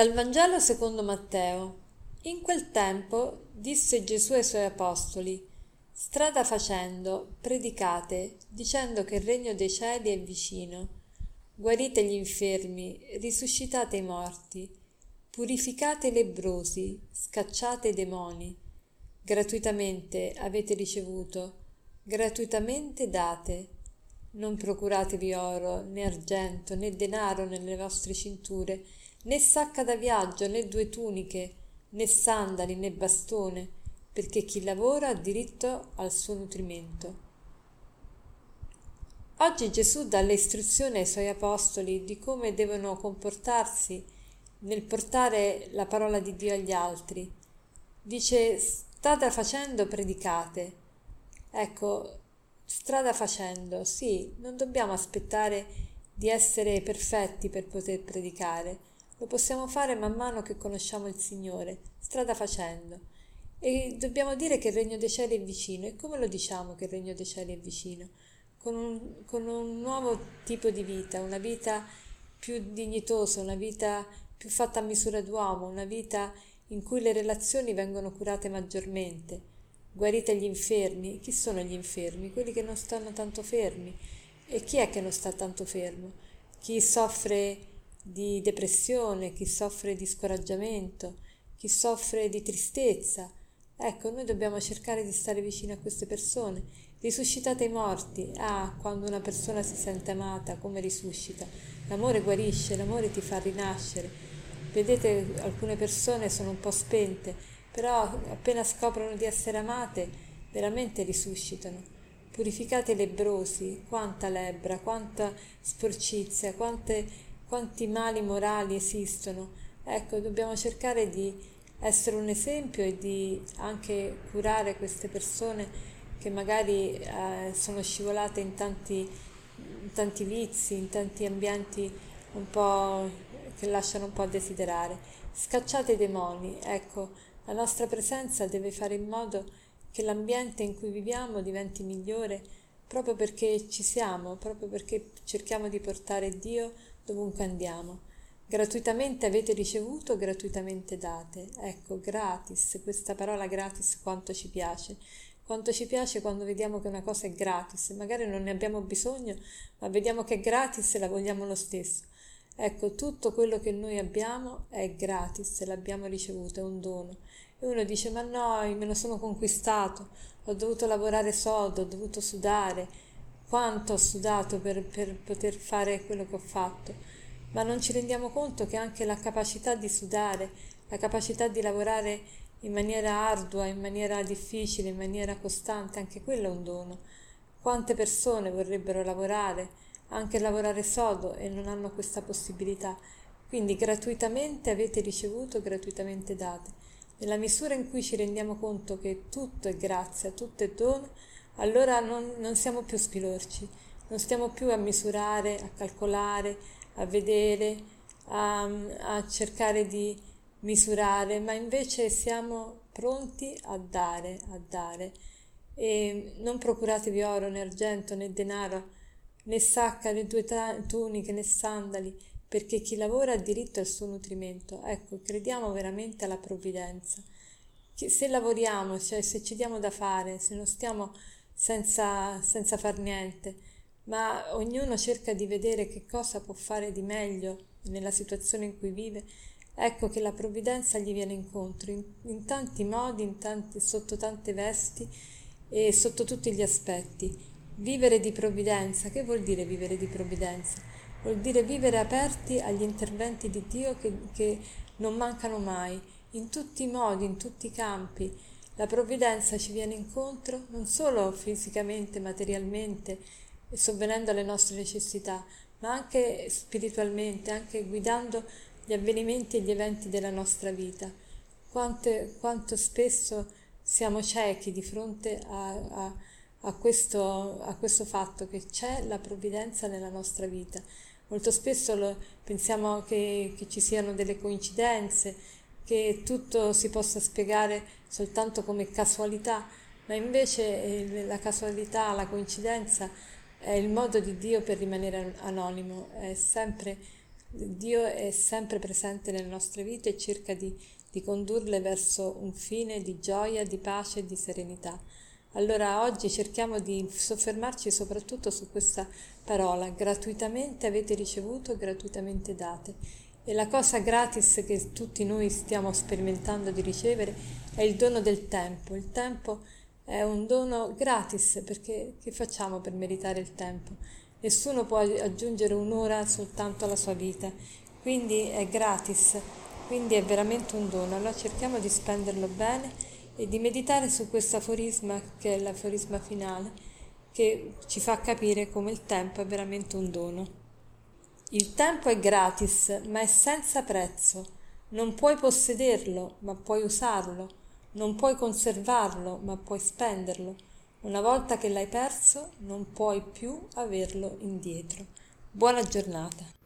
Dal Vangelo secondo Matteo. In quel tempo disse Gesù ai suoi apostoli, strada facendo, predicate, dicendo che il regno dei cieli è vicino. Guarite gli infermi, risuscitate i morti, purificate i lebrosi, scacciate i demoni. Gratuitamente avete ricevuto, gratuitamente date. Non procuratevi oro, né argento, né denaro nelle vostre cinture, né sacca da viaggio, né due tuniche, né sandali, né bastone, perché chi lavora ha diritto al suo nutrimento. Oggi Gesù dà le istruzioni ai suoi apostoli di come devono comportarsi nel portare la parola di Dio agli altri. Dice strada facendo predicate. Ecco, strada facendo, sì, non dobbiamo aspettare di essere perfetti per poter predicare lo possiamo fare man mano che conosciamo il Signore, strada facendo. E dobbiamo dire che il regno dei cieli è vicino. E come lo diciamo che il regno dei cieli è vicino? Con un, con un nuovo tipo di vita, una vita più dignitosa, una vita più fatta a misura d'uomo, una vita in cui le relazioni vengono curate maggiormente. Guarite gli infermi. Chi sono gli infermi? Quelli che non stanno tanto fermi. E chi è che non sta tanto fermo? Chi soffre di depressione, chi soffre di scoraggiamento, chi soffre di tristezza. Ecco, noi dobbiamo cercare di stare vicino a queste persone. Risuscitate i morti. Ah, quando una persona si sente amata, come risuscita. L'amore guarisce, l'amore ti fa rinascere. Vedete, alcune persone sono un po' spente, però appena scoprono di essere amate, veramente risuscitano. Purificate i lebrosi, quanta lebbra, quanta sporcizia, quante quanti mali morali esistono. Ecco, dobbiamo cercare di essere un esempio e di anche curare queste persone che magari eh, sono scivolate in tanti, in tanti vizi, in tanti ambienti un po' che lasciano un po' a desiderare. Scacciate i demoni, ecco, la nostra presenza deve fare in modo che l'ambiente in cui viviamo diventi migliore proprio perché ci siamo, proprio perché cerchiamo di portare Dio dovunque andiamo. Gratuitamente avete ricevuto, gratuitamente date. Ecco, gratis, questa parola gratis quanto ci piace. Quanto ci piace quando vediamo che una cosa è gratis, magari non ne abbiamo bisogno, ma vediamo che è gratis e la vogliamo lo stesso. Ecco, tutto quello che noi abbiamo è gratis, l'abbiamo ricevuto, è un dono. E uno dice, ma no, me lo sono conquistato, ho dovuto lavorare sodo, ho dovuto sudare, quanto ho sudato per, per poter fare quello che ho fatto, ma non ci rendiamo conto che anche la capacità di sudare, la capacità di lavorare in maniera ardua, in maniera difficile, in maniera costante, anche quello è un dono. Quante persone vorrebbero lavorare, anche lavorare sodo e non hanno questa possibilità. Quindi gratuitamente avete ricevuto, gratuitamente date. Nella misura in cui ci rendiamo conto che tutto è grazia, tutto è dono, allora non, non siamo più spilorci, non stiamo più a misurare, a calcolare, a vedere, a, a cercare di misurare, ma invece siamo pronti a dare, a dare. E non procuratevi oro né argento né denaro, né sacca né due tuniche né sandali, perché chi lavora ha diritto al suo nutrimento. Ecco, crediamo veramente alla provvidenza. Se lavoriamo, cioè se ci diamo da fare, se non stiamo senza, senza far niente, ma ognuno cerca di vedere che cosa può fare di meglio nella situazione in cui vive, ecco che la provvidenza gli viene incontro in, in tanti modi, in tanti, sotto tante vesti e sotto tutti gli aspetti. Vivere di provvidenza, che vuol dire vivere di provvidenza? Vuol dire vivere aperti agli interventi di Dio che, che non mancano mai, in tutti i modi, in tutti i campi, la provvidenza ci viene incontro non solo fisicamente, materialmente, sovvenendo alle nostre necessità, ma anche spiritualmente, anche guidando gli avvenimenti e gli eventi della nostra vita. Quante, quanto spesso siamo ciechi di fronte a, a, a, questo, a questo fatto che c'è la provvidenza nella nostra vita. Molto spesso lo, pensiamo che, che ci siano delle coincidenze, che tutto si possa spiegare soltanto come casualità, ma invece eh, la casualità, la coincidenza è il modo di Dio per rimanere anonimo, è sempre Dio è sempre presente nelle nostre vite e cerca di, di condurle verso un fine di gioia, di pace e di serenità. Allora oggi cerchiamo di soffermarci soprattutto su questa parola, gratuitamente avete ricevuto, gratuitamente date. E la cosa gratis che tutti noi stiamo sperimentando di ricevere è il dono del tempo. Il tempo è un dono gratis perché che facciamo per meritare il tempo? Nessuno può aggiungere un'ora soltanto alla sua vita, quindi è gratis, quindi è veramente un dono. Allora cerchiamo di spenderlo bene e di meditare su questo aforisma che è l'aforisma finale, che ci fa capire come il tempo è veramente un dono. Il tempo è gratis, ma è senza prezzo. Non puoi possederlo, ma puoi usarlo. Non puoi conservarlo, ma puoi spenderlo. Una volta che l'hai perso non puoi più averlo indietro. Buona giornata.